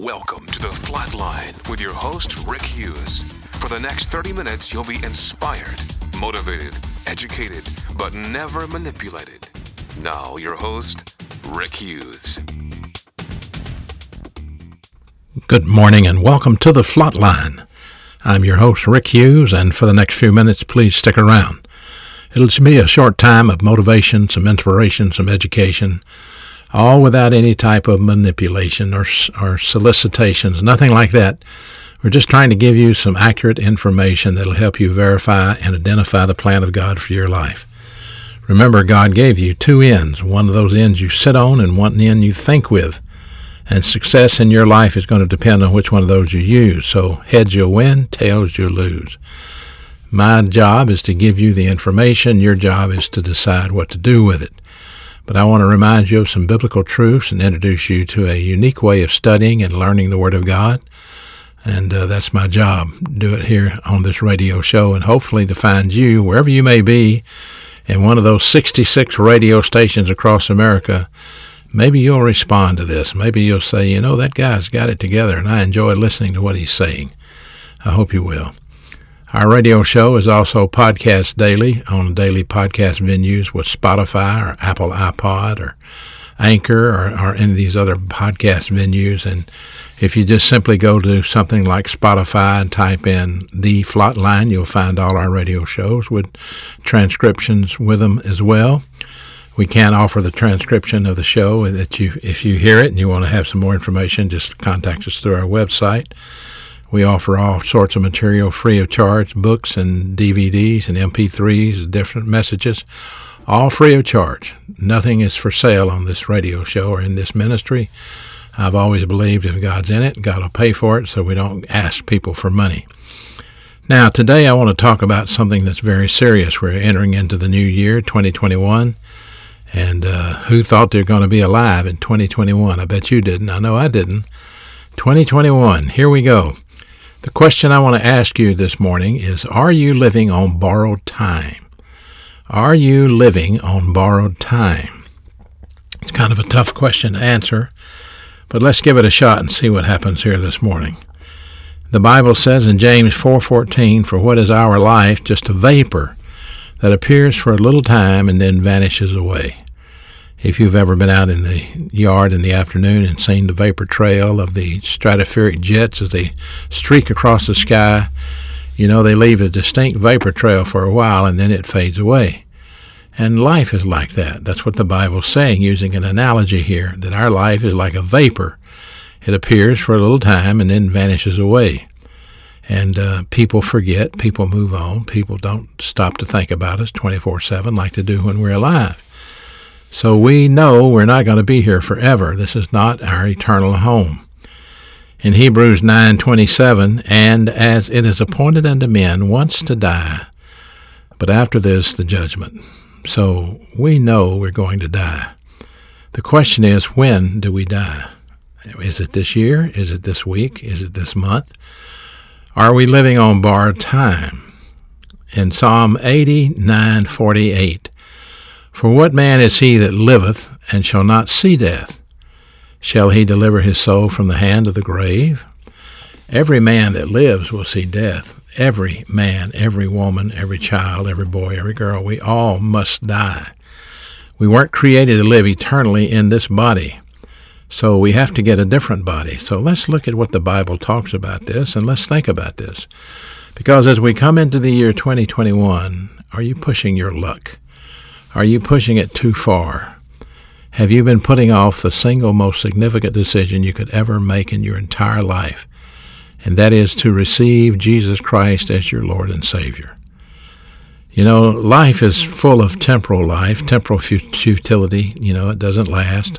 Welcome to the Flatline with your host, Rick Hughes. For the next 30 minutes, you'll be inspired, motivated, educated, but never manipulated. Now, your host, Rick Hughes. Good morning and welcome to the Flatline. I'm your host, Rick Hughes, and for the next few minutes, please stick around. It'll be a short time of motivation, some inspiration, some education, all without any type of manipulation or, or solicitations, nothing like that. We're just trying to give you some accurate information that'll help you verify and identify the plan of God for your life. Remember, God gave you two ends. One of those ends you sit on and one end you think with. And success in your life is going to depend on which one of those you use. So heads you'll win, tails you'll lose. My job is to give you the information. Your job is to decide what to do with it. But I want to remind you of some biblical truths and introduce you to a unique way of studying and learning the Word of God. And uh, that's my job. Do it here on this radio show and hopefully to find you, wherever you may be, in one of those 66 radio stations across America maybe you'll respond to this. Maybe you'll say, you know, that guy's got it together, and I enjoy listening to what he's saying. I hope you will. Our radio show is also podcast daily on daily podcast venues with Spotify or Apple iPod or Anchor or, or any of these other podcast venues. And if you just simply go to something like Spotify and type in the Flatline, you'll find all our radio shows with transcriptions with them as well. We can't offer the transcription of the show. That you, if you hear it and you want to have some more information, just contact us through our website. We offer all sorts of material free of charge, books and DVDs and MP3s, different messages, all free of charge. Nothing is for sale on this radio show or in this ministry. I've always believed if God's in it, God will pay for it, so we don't ask people for money. Now, today I want to talk about something that's very serious. We're entering into the new year, 2021. And uh, who thought they're going to be alive in 2021? I bet you didn't. I know I didn't. 2021, here we go. The question I want to ask you this morning is Are you living on borrowed time? Are you living on borrowed time? It's kind of a tough question to answer, but let's give it a shot and see what happens here this morning. The Bible says in James 4:14, "For what is our life just a vapor that appears for a little time and then vanishes away. If you've ever been out in the yard in the afternoon and seen the vapor trail of the stratospheric jets as they streak across the sky, you know they leave a distinct vapor trail for a while and then it fades away. And life is like that. That's what the Bible's saying, using an analogy here, that our life is like a vapor. It appears for a little time and then vanishes away. And uh, people forget, people move on, people don't stop to think about us 24 7 like they do when we're alive. So we know we're not going to be here forever. This is not our eternal home. In Hebrews 9:27, and as it is appointed unto men once to die, but after this the judgment. So we know we're going to die. The question is, when do we die? Is it this year? Is it this week? Is it this month? Are we living on borrowed time? In Psalm 89:48, For what man is he that liveth and shall not see death? Shall he deliver his soul from the hand of the grave? Every man that lives will see death. Every man, every woman, every child, every boy, every girl, we all must die. We weren't created to live eternally in this body. So we have to get a different body. So let's look at what the Bible talks about this and let's think about this. Because as we come into the year 2021, are you pushing your luck? Are you pushing it too far? Have you been putting off the single most significant decision you could ever make in your entire life? And that is to receive Jesus Christ as your Lord and Savior. You know, life is full of temporal life, temporal futility. You know, it doesn't last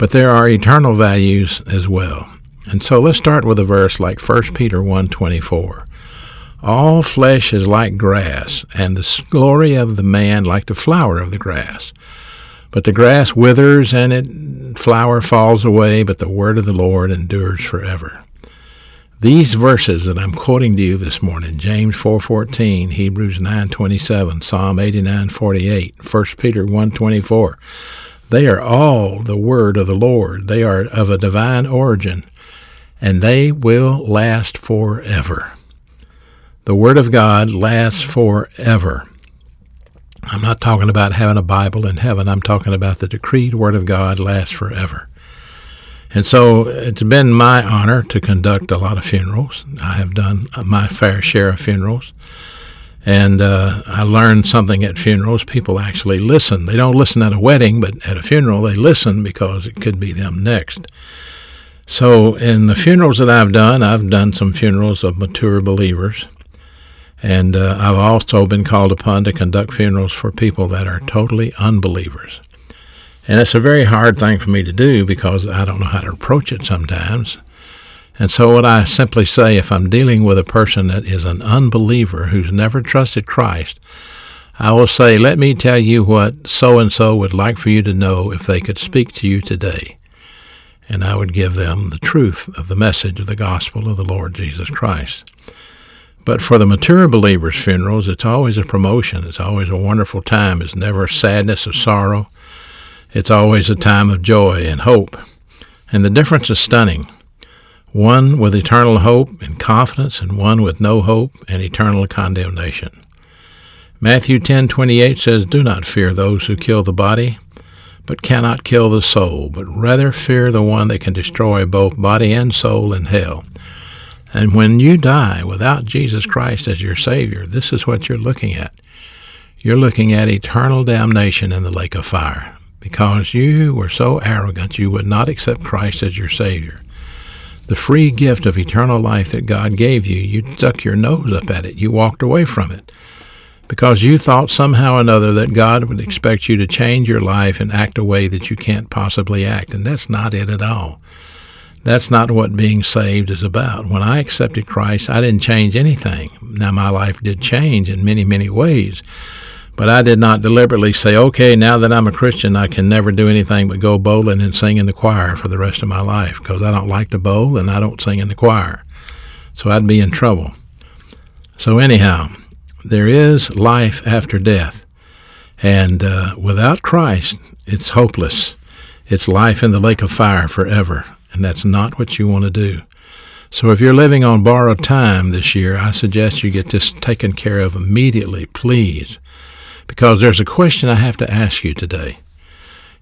but there are eternal values as well. And so let's start with a verse like 1 Peter 1:24. All flesh is like grass, and the glory of the man like the flower of the grass. But the grass withers and it flower falls away, but the word of the Lord endures forever. These verses that I'm quoting to you this morning, James 4:14, Hebrews 9:27, Psalm 89:48, 1 Peter 1:24, they are all the word of the Lord. They are of a divine origin. and they will last forever. The Word of God lasts forever. I'm not talking about having a Bible in heaven. I'm talking about the decreed Word of God lasts forever. And so it's been my honor to conduct a lot of funerals. I have done my fair share of funerals. And uh, I learned something at funerals. People actually listen. They don't listen at a wedding, but at a funeral, they listen because it could be them next. So, in the funerals that I've done, I've done some funerals of mature believers. And uh, I've also been called upon to conduct funerals for people that are totally unbelievers. And it's a very hard thing for me to do because I don't know how to approach it sometimes. And so, what I simply say if I'm dealing with a person that is an unbeliever who's never trusted Christ, I will say, Let me tell you what so and so would like for you to know if they could speak to you today. And I would give them the truth of the message of the gospel of the Lord Jesus Christ. But for the mature believers' funerals, it's always a promotion. It's always a wonderful time. It's never sadness or sorrow. It's always a time of joy and hope. And the difference is stunning one with eternal hope and confidence, and one with no hope and eternal condemnation. Matthew 10:28 says, "Do not fear those who kill the body, but cannot kill the soul, but rather fear the one that can destroy both body and soul in hell." And when you die without Jesus Christ as your Savior, this is what you're looking at. You're looking at eternal damnation in the lake of fire because you were so arrogant you would not accept Christ as your Savior the free gift of eternal life that God gave you, you stuck your nose up at it. You walked away from it because you thought somehow or another that God would expect you to change your life and act a way that you can't possibly act. And that's not it at all. That's not what being saved is about. When I accepted Christ, I didn't change anything. Now, my life did change in many, many ways. But I did not deliberately say, okay, now that I'm a Christian, I can never do anything but go bowling and sing in the choir for the rest of my life because I don't like to bowl and I don't sing in the choir. So I'd be in trouble. So, anyhow, there is life after death. And uh, without Christ, it's hopeless. It's life in the lake of fire forever. And that's not what you want to do. So if you're living on borrowed time this year, I suggest you get this taken care of immediately, please because there's a question I have to ask you today.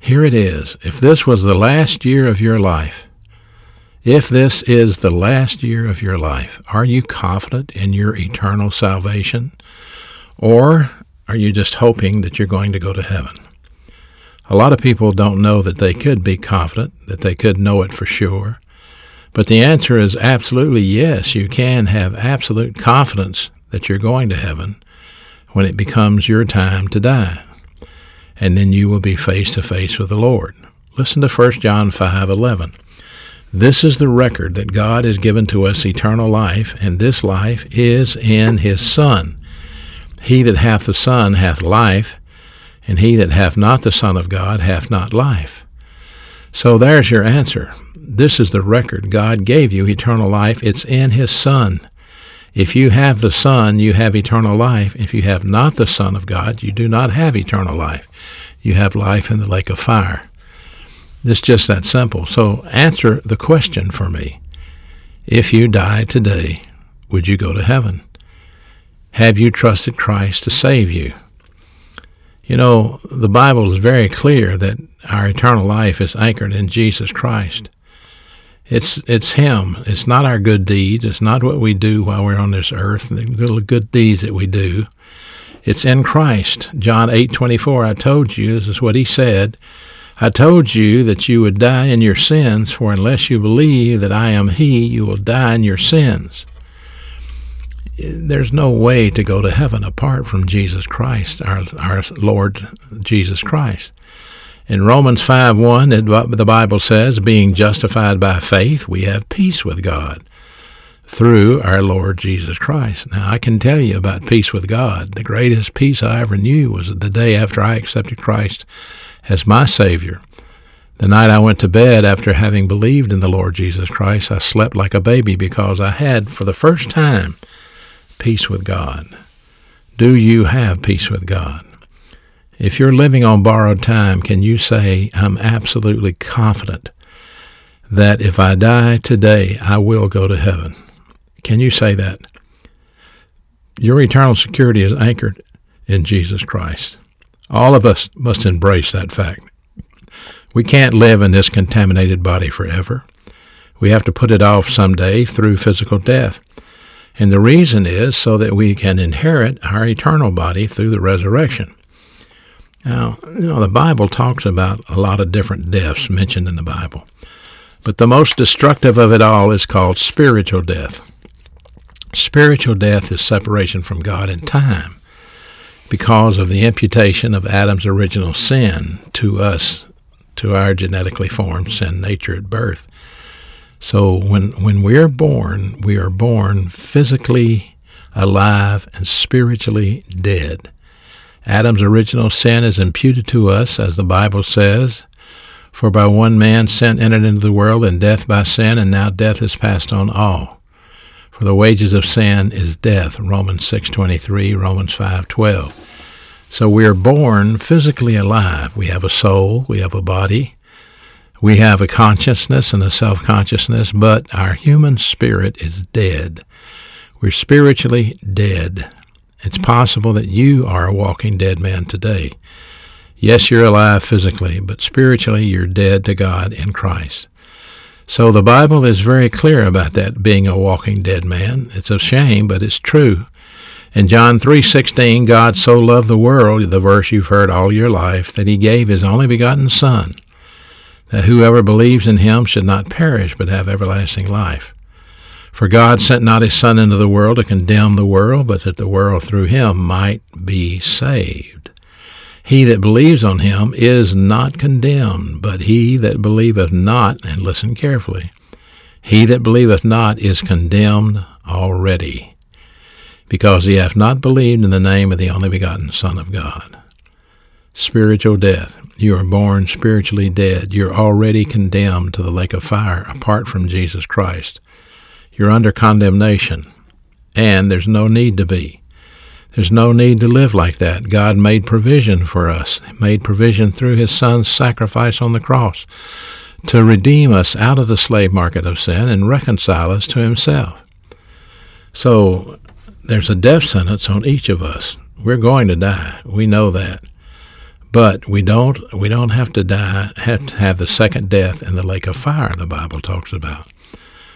Here it is. If this was the last year of your life, if this is the last year of your life, are you confident in your eternal salvation? Or are you just hoping that you're going to go to heaven? A lot of people don't know that they could be confident, that they could know it for sure. But the answer is absolutely yes. You can have absolute confidence that you're going to heaven when it becomes your time to die. And then you will be face to face with the Lord. Listen to 1 John 5:11. This is the record that God has given to us eternal life, and this life is in his Son. He that hath the Son hath life, and he that hath not the Son of God hath not life. So there's your answer. This is the record God gave you eternal life. It's in his Son. If you have the Son, you have eternal life. If you have not the Son of God, you do not have eternal life. You have life in the lake of fire. It's just that simple. So answer the question for me. If you die today, would you go to heaven? Have you trusted Christ to save you? You know, the Bible is very clear that our eternal life is anchored in Jesus Christ. It's it's Him. It's not our good deeds. It's not what we do while we're on this earth. The little good deeds that we do. It's in Christ. John eight twenty four. I told you. This is what He said. I told you that you would die in your sins, for unless you believe that I am He, you will die in your sins. There's no way to go to heaven apart from Jesus Christ, our, our Lord Jesus Christ. In Romans 5 1, it, the Bible says, being justified by faith, we have peace with God through our Lord Jesus Christ. Now, I can tell you about peace with God. The greatest peace I ever knew was the day after I accepted Christ as my Savior. The night I went to bed after having believed in the Lord Jesus Christ, I slept like a baby because I had, for the first time, peace with God. Do you have peace with God? If you're living on borrowed time, can you say, I'm absolutely confident that if I die today, I will go to heaven. Can you say that? Your eternal security is anchored in Jesus Christ. All of us must embrace that fact. We can't live in this contaminated body forever. We have to put it off someday through physical death. And the reason is so that we can inherit our eternal body through the resurrection. Now, you know, the Bible talks about a lot of different deaths mentioned in the Bible. But the most destructive of it all is called spiritual death. Spiritual death is separation from God in time because of the imputation of Adam's original sin to us, to our genetically formed sin nature at birth. So when, when we are born, we are born physically alive and spiritually dead. Adam's original sin is imputed to us, as the Bible says, for by one man sin entered into the world, and death by sin, and now death is passed on all. For the wages of sin is death, Romans 6.23, Romans 5.12. So we are born physically alive. We have a soul, we have a body, we have a consciousness and a self-consciousness, but our human spirit is dead. We're spiritually dead. It's possible that you are a walking dead man today. Yes, you're alive physically, but spiritually you're dead to God in Christ. So the Bible is very clear about that being a walking dead man. It's a shame, but it's true. In John 3:16, God so loved the world, the verse you've heard all your life, that he gave his only begotten son, that whoever believes in him should not perish but have everlasting life. For God sent not his son into the world to condemn the world, but that the world through him might be saved. He that believes on him is not condemned, but he that believeth not, and listen carefully, he that believeth not is condemned already, because he hath not believed in the name of the only begotten Son of God. Spiritual death. You are born spiritually dead. You're already condemned to the lake of fire apart from Jesus Christ. You're under condemnation, and there's no need to be. There's no need to live like that. God made provision for us, made provision through his son's sacrifice on the cross to redeem us out of the slave market of sin and reconcile us to himself. So there's a death sentence on each of us. We're going to die. We know that. But we don't we don't have to die have to have the second death in the lake of fire the Bible talks about.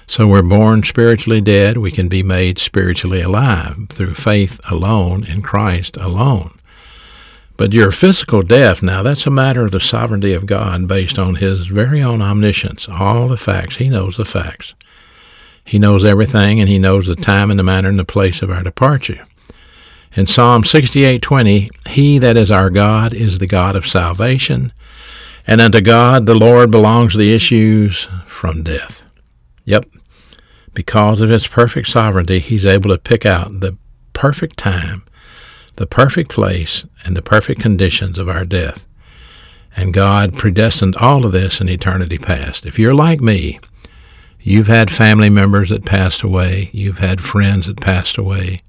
So we're born spiritually dead. We can be made spiritually alive through faith alone in Christ alone. But your physical death, now that's a matter of the sovereignty of God based on his very own omniscience, all the facts. He knows the facts. He knows everything, and he knows the time and the manner and the place of our departure. In Psalm 68:20, He that is our God is the God of salvation, and unto God the Lord belongs the issues from death. Yep, because of his perfect sovereignty, he's able to pick out the perfect time, the perfect place, and the perfect conditions of our death. And God predestined all of this in eternity past. If you're like me, you've had family members that passed away, you've had friends that passed away,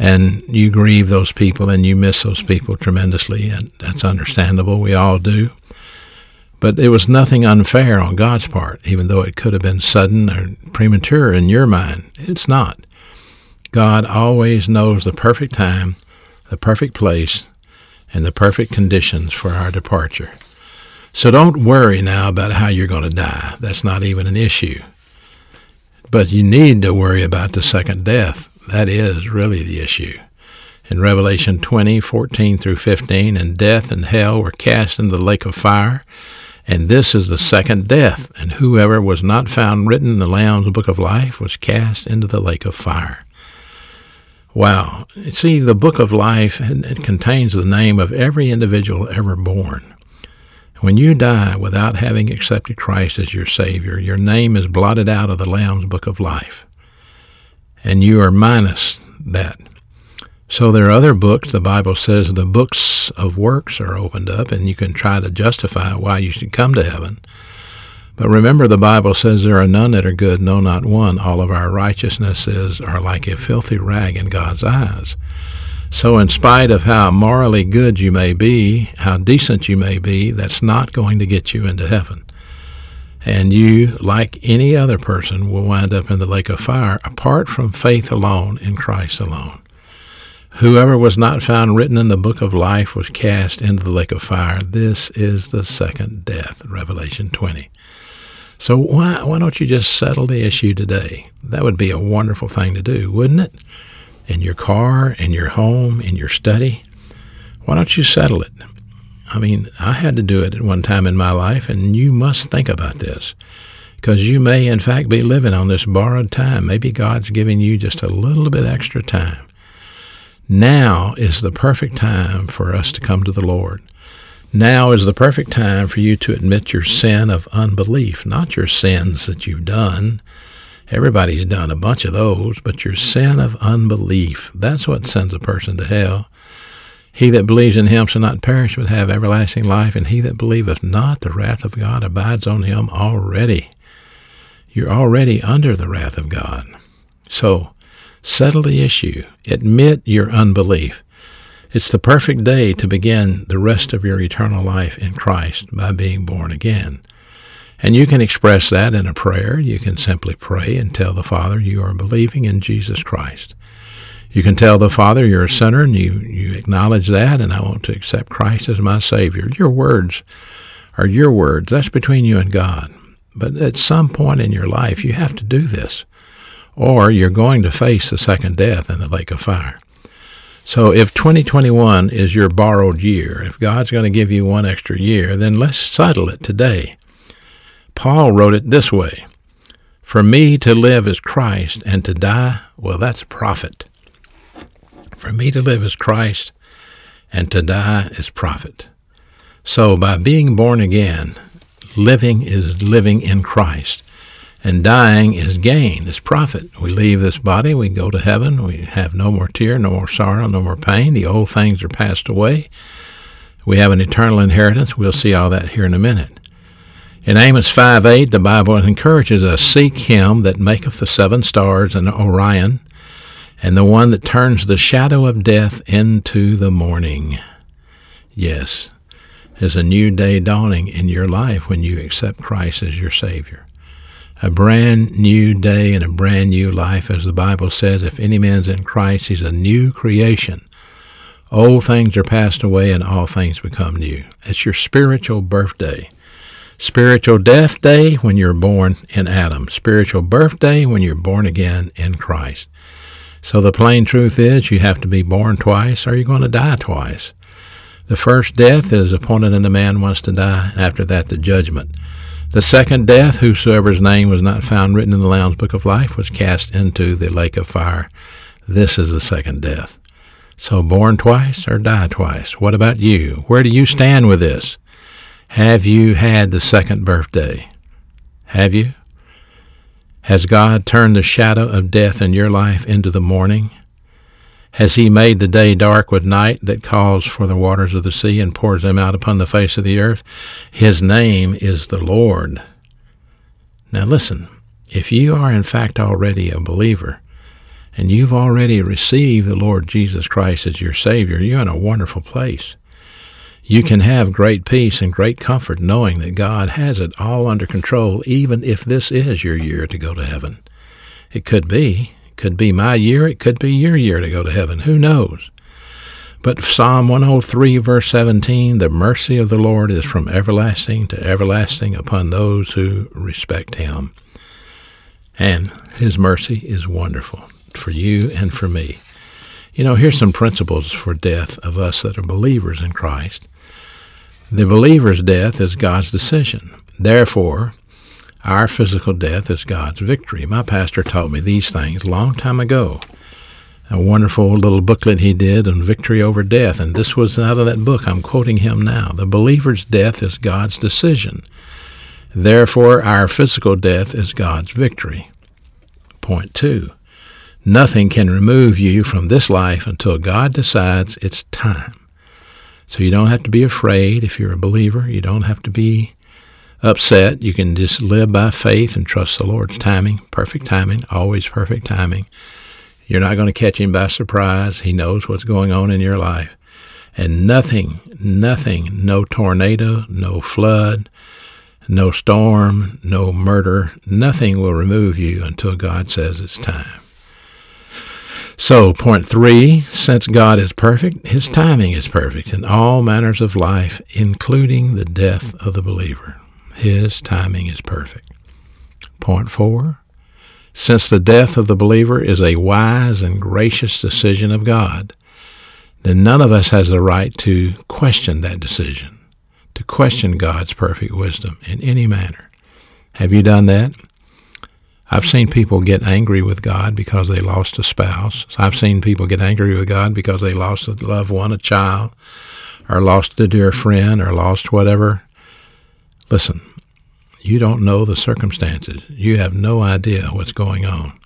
and you grieve those people and you miss those people tremendously, and that's understandable. We all do. But it was nothing unfair on God's part, even though it could have been sudden or premature in your mind. It's not. God always knows the perfect time, the perfect place, and the perfect conditions for our departure. So don't worry now about how you're going to die. That's not even an issue. But you need to worry about the second death. That is really the issue. In Revelation 20, 14 through 15, and death and hell were cast into the lake of fire. And this is the second death, and whoever was not found written in the Lamb's book of life was cast into the lake of fire. Wow. See, the book of life it contains the name of every individual ever born. When you die without having accepted Christ as your Savior, your name is blotted out of the Lamb's book of life. And you are minus that. So there are other books. The Bible says the books of works are opened up, and you can try to justify why you should come to heaven. But remember, the Bible says there are none that are good, no, not one. All of our righteousnesses are like a filthy rag in God's eyes. So, in spite of how morally good you may be, how decent you may be, that's not going to get you into heaven. And you, like any other person, will wind up in the lake of fire apart from faith alone in Christ alone. Whoever was not found written in the book of life was cast into the lake of fire. This is the second death, Revelation 20. So why, why don't you just settle the issue today? That would be a wonderful thing to do, wouldn't it? In your car, in your home, in your study. Why don't you settle it? I mean, I had to do it at one time in my life, and you must think about this because you may, in fact, be living on this borrowed time. Maybe God's giving you just a little bit extra time. Now is the perfect time for us to come to the Lord. Now is the perfect time for you to admit your sin of unbelief, not your sins that you've done. Everybody's done a bunch of those, but your sin of unbelief. That's what sends a person to hell. He that believes in him shall not perish but have everlasting life, and he that believeth not, the wrath of God abides on him already. You're already under the wrath of God. So, settle the issue. Admit your unbelief. It's the perfect day to begin the rest of your eternal life in Christ by being born again. And you can express that in a prayer. You can simply pray and tell the Father you are believing in Jesus Christ. You can tell the Father you're a sinner and you, you acknowledge that, and I want to accept Christ as my Savior. Your words are your words. That's between you and God. But at some point in your life, you have to do this, or you're going to face the second death in the lake of fire. So if 2021 is your borrowed year, if God's going to give you one extra year, then let's settle it today. Paul wrote it this way For me to live is Christ, and to die, well, that's profit. For me to live is Christ, and to die is profit. So by being born again, living is living in Christ, and dying is gain, is profit. We leave this body, we go to heaven, we have no more tear, no more sorrow, no more pain. The old things are passed away. We have an eternal inheritance. We'll see all that here in a minute. In Amos 5 8, the Bible encourages us Seek him that maketh the seven stars and Orion, and the one that turns the shadow of death into the morning. Yes, is a new day dawning in your life when you accept Christ as your Savior. A brand new day and a brand new life, as the Bible says, if any man's in Christ, he's a new creation. Old things are passed away and all things become new. It's your spiritual birthday. Spiritual death day when you're born in Adam. Spiritual birthday when you're born again in Christ. So the plain truth is you have to be born twice or you're going to die twice. The first death is appointed unto man wants to die, after that the judgment. The second death, whosoever's name was not found written in the Lamb's Book of Life, was cast into the lake of fire. This is the second death. So born twice or die twice. What about you? Where do you stand with this? Have you had the second birthday? Have you? Has God turned the shadow of death in your life into the morning? Has he made the day dark with night that calls for the waters of the sea and pours them out upon the face of the earth? His name is the Lord. Now listen, if you are in fact already a believer, and you've already received the Lord Jesus Christ as your Savior, you're in a wonderful place. You can have great peace and great comfort knowing that God has it all under control, even if this is your year to go to heaven. It could be could be my year, it could be your year to go to heaven. Who knows? But Psalm 103, verse 17 the mercy of the Lord is from everlasting to everlasting upon those who respect him. And his mercy is wonderful for you and for me. You know, here's some principles for death of us that are believers in Christ. The believer's death is God's decision. Therefore, our physical death is God's victory. My pastor taught me these things long time ago. A wonderful little booklet he did on victory over death, and this was out of that book. I'm quoting him now. The believer's death is God's decision. Therefore, our physical death is God's victory. Point two nothing can remove you from this life until God decides it's time. So you don't have to be afraid if you're a believer. You don't have to be upset. You can just live by faith and trust the Lord's timing, perfect timing, always perfect timing. You're not going to catch him by surprise. He knows what's going on in your life. And nothing, nothing, no tornado, no flood, No storm, no murder, nothing will remove you until God says it's time. So, point three, since God is perfect, his timing is perfect in all manners of life, including the death of the believer. His timing is perfect. Point four, since the death of the believer is a wise and gracious decision of God, then none of us has the right to question that decision, to question God's perfect wisdom in any manner. Have you done that? I've seen people get angry with God because they lost a spouse. I've seen people get angry with God because they lost a loved one, a child, or lost a dear friend, or lost whatever. Listen, you don't know the circumstances. You have no idea what's going on.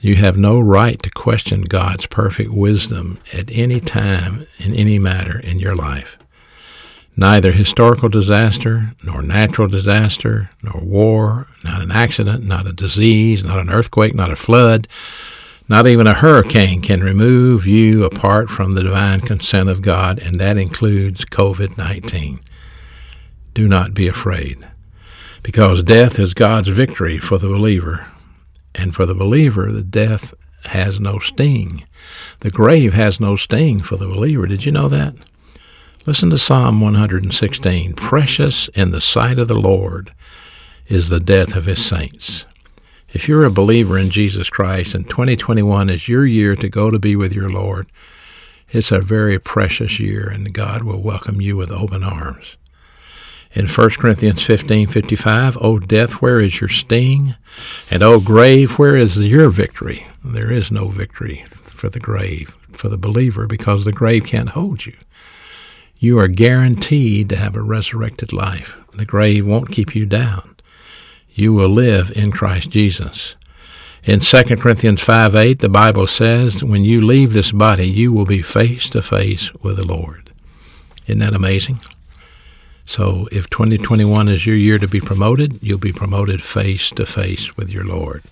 You have no right to question God's perfect wisdom at any time in any matter in your life. Neither historical disaster, nor natural disaster, nor war, not an accident, not a disease, not an earthquake, not a flood, not even a hurricane can remove you apart from the divine consent of God, and that includes COVID 19. Do not be afraid, because death is God's victory for the believer. And for the believer, the death has no sting. The grave has no sting for the believer. Did you know that? Listen to Psalm 116. Precious in the sight of the Lord is the death of his saints. If you're a believer in Jesus Christ and 2021 is your year to go to be with your Lord, it's a very precious year and God will welcome you with open arms. In 1 Corinthians 15:55, O death, where is your sting? And O grave, where is your victory? There is no victory for the grave, for the believer, because the grave can't hold you you are guaranteed to have a resurrected life. The grave won't keep you down. You will live in Christ Jesus. In 2 Corinthians 5 8, the Bible says, When you leave this body, you will be face to face with the Lord. Isn't that amazing? So if 2021 is your year to be promoted, you'll be promoted face to face with your Lord.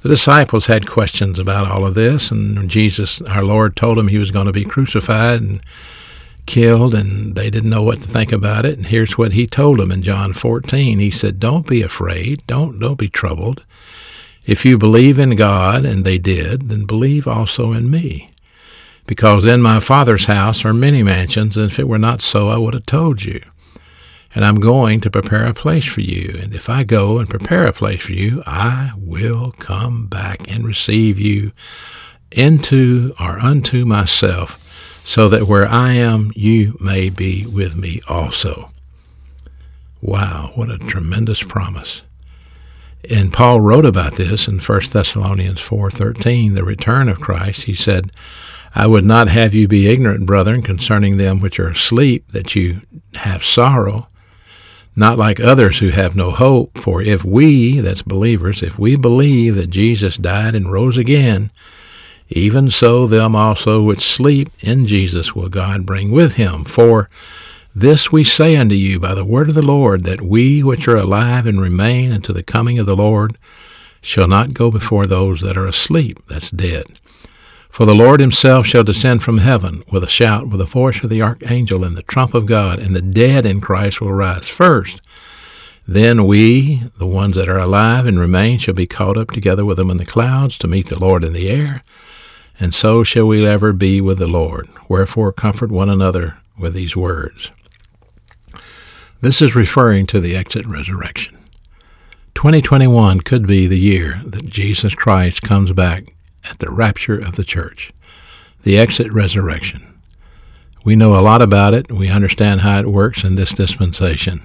The disciples had questions about all of this, and Jesus, our Lord, told them he was going to be crucified and killed and they didn't know what to think about it. And here's what he told them in John 14 he said don't be afraid. Don't don't be troubled. If you believe in God and they did then believe also in me. Because in my father's house are many mansions and if it were not so I would have told you. And I'm going to prepare a place for you. And if I go and prepare a place for you I will come back and receive you into or unto myself so that where I am, you may be with me also. Wow, what a tremendous promise. And Paul wrote about this in 1 Thessalonians 4:13, the return of Christ. He said, I would not have you be ignorant, brethren, concerning them which are asleep, that you have sorrow, not like others who have no hope. For if we, that's believers, if we believe that Jesus died and rose again, even so them also which sleep in Jesus will God bring with him. For this we say unto you by the word of the Lord, that we which are alive and remain unto the coming of the Lord shall not go before those that are asleep, that's dead. For the Lord himself shall descend from heaven with a shout, with the voice of the archangel, and the trump of God, and the dead in Christ will rise first. Then we, the ones that are alive and remain, shall be caught up together with them in the clouds to meet the Lord in the air and so shall we ever be with the Lord. Wherefore comfort one another with these words. This is referring to the exit resurrection. 2021 could be the year that Jesus Christ comes back at the rapture of the church, the exit resurrection. We know a lot about it. We understand how it works in this dispensation.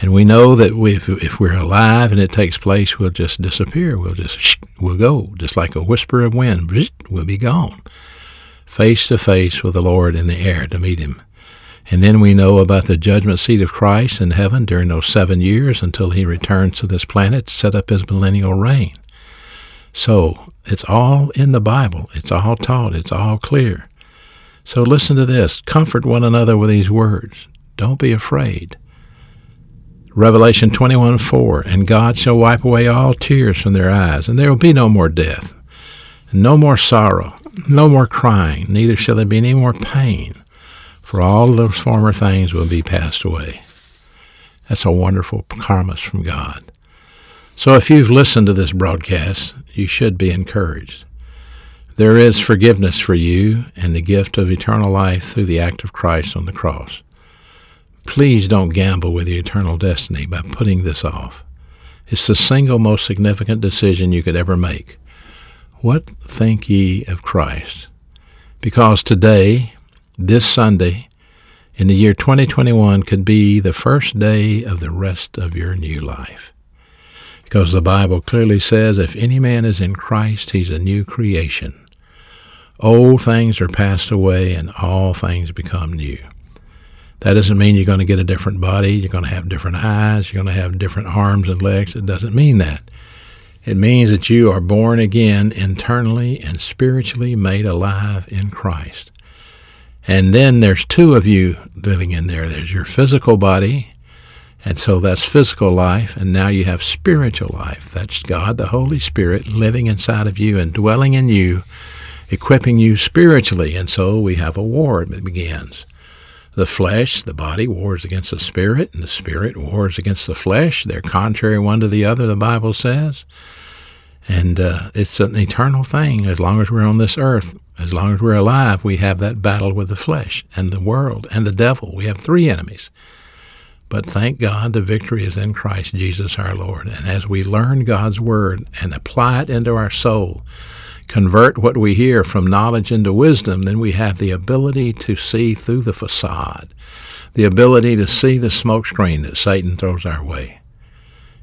And we know that we, if, if we're alive and it takes place, we'll just disappear. We'll just, we'll go, just like a whisper of wind. We'll be gone, face to face with the Lord in the air to meet Him. And then we know about the judgment seat of Christ in heaven during those seven years until He returns to this planet to set up His millennial reign. So it's all in the Bible. It's all taught. It's all clear. So listen to this. Comfort one another with these words. Don't be afraid. Revelation 21 4 And God shall wipe away all tears from their eyes, and there will be no more death, no more sorrow, no more crying, neither shall there be any more pain, for all those former things will be passed away. That's a wonderful promise from God. So if you've listened to this broadcast, you should be encouraged. There is forgiveness for you and the gift of eternal life through the act of Christ on the cross. Please don't gamble with your eternal destiny by putting this off. It's the single most significant decision you could ever make. What think ye of Christ? Because today, this Sunday, in the year 2021 could be the first day of the rest of your new life. Because the Bible clearly says, if any man is in Christ, he's a new creation. Old things are passed away and all things become new. That doesn't mean you're going to get a different body, you're going to have different eyes, you're going to have different arms and legs. It doesn't mean that. It means that you are born again internally and spiritually made alive in Christ. And then there's two of you living in there. There's your physical body, and so that's physical life, and now you have spiritual life. That's God, the Holy Spirit, living inside of you and dwelling in you, equipping you spiritually. And so we have a war that begins. The flesh, the body, wars against the spirit, and the spirit wars against the flesh. They're contrary one to the other, the Bible says. And uh, it's an eternal thing. As long as we're on this earth, as long as we're alive, we have that battle with the flesh and the world and the devil. We have three enemies. But thank God the victory is in Christ Jesus our Lord. And as we learn God's word and apply it into our soul, convert what we hear from knowledge into wisdom, then we have the ability to see through the facade, the ability to see the smokescreen that Satan throws our way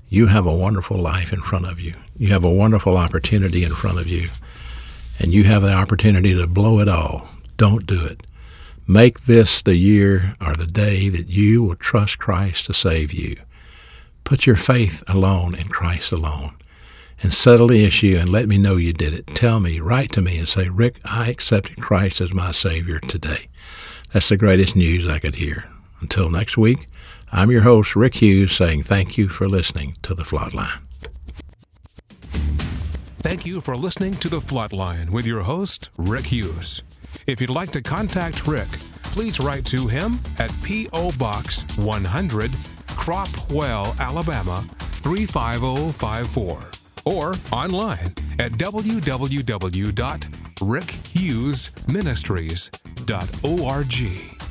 you have a wonderful life in front of you. You have a wonderful opportunity in front of you. And you have the opportunity to blow it all. Don't do it. Make this the year or the day that you will trust Christ to save you. Put your faith alone in Christ alone and settle the issue and let me know you did it. Tell me, write to me and say, Rick, I accepted Christ as my Savior today. That's the greatest news I could hear. Until next week, I'm your host, Rick Hughes, saying thank you for listening to The Flatline. Thank you for listening to The Flatline with your host, Rick Hughes. If you'd like to contact Rick, please write to him at P.O. Box 100, Cropwell, Alabama 35054 or online at www.rickhughesministries.org.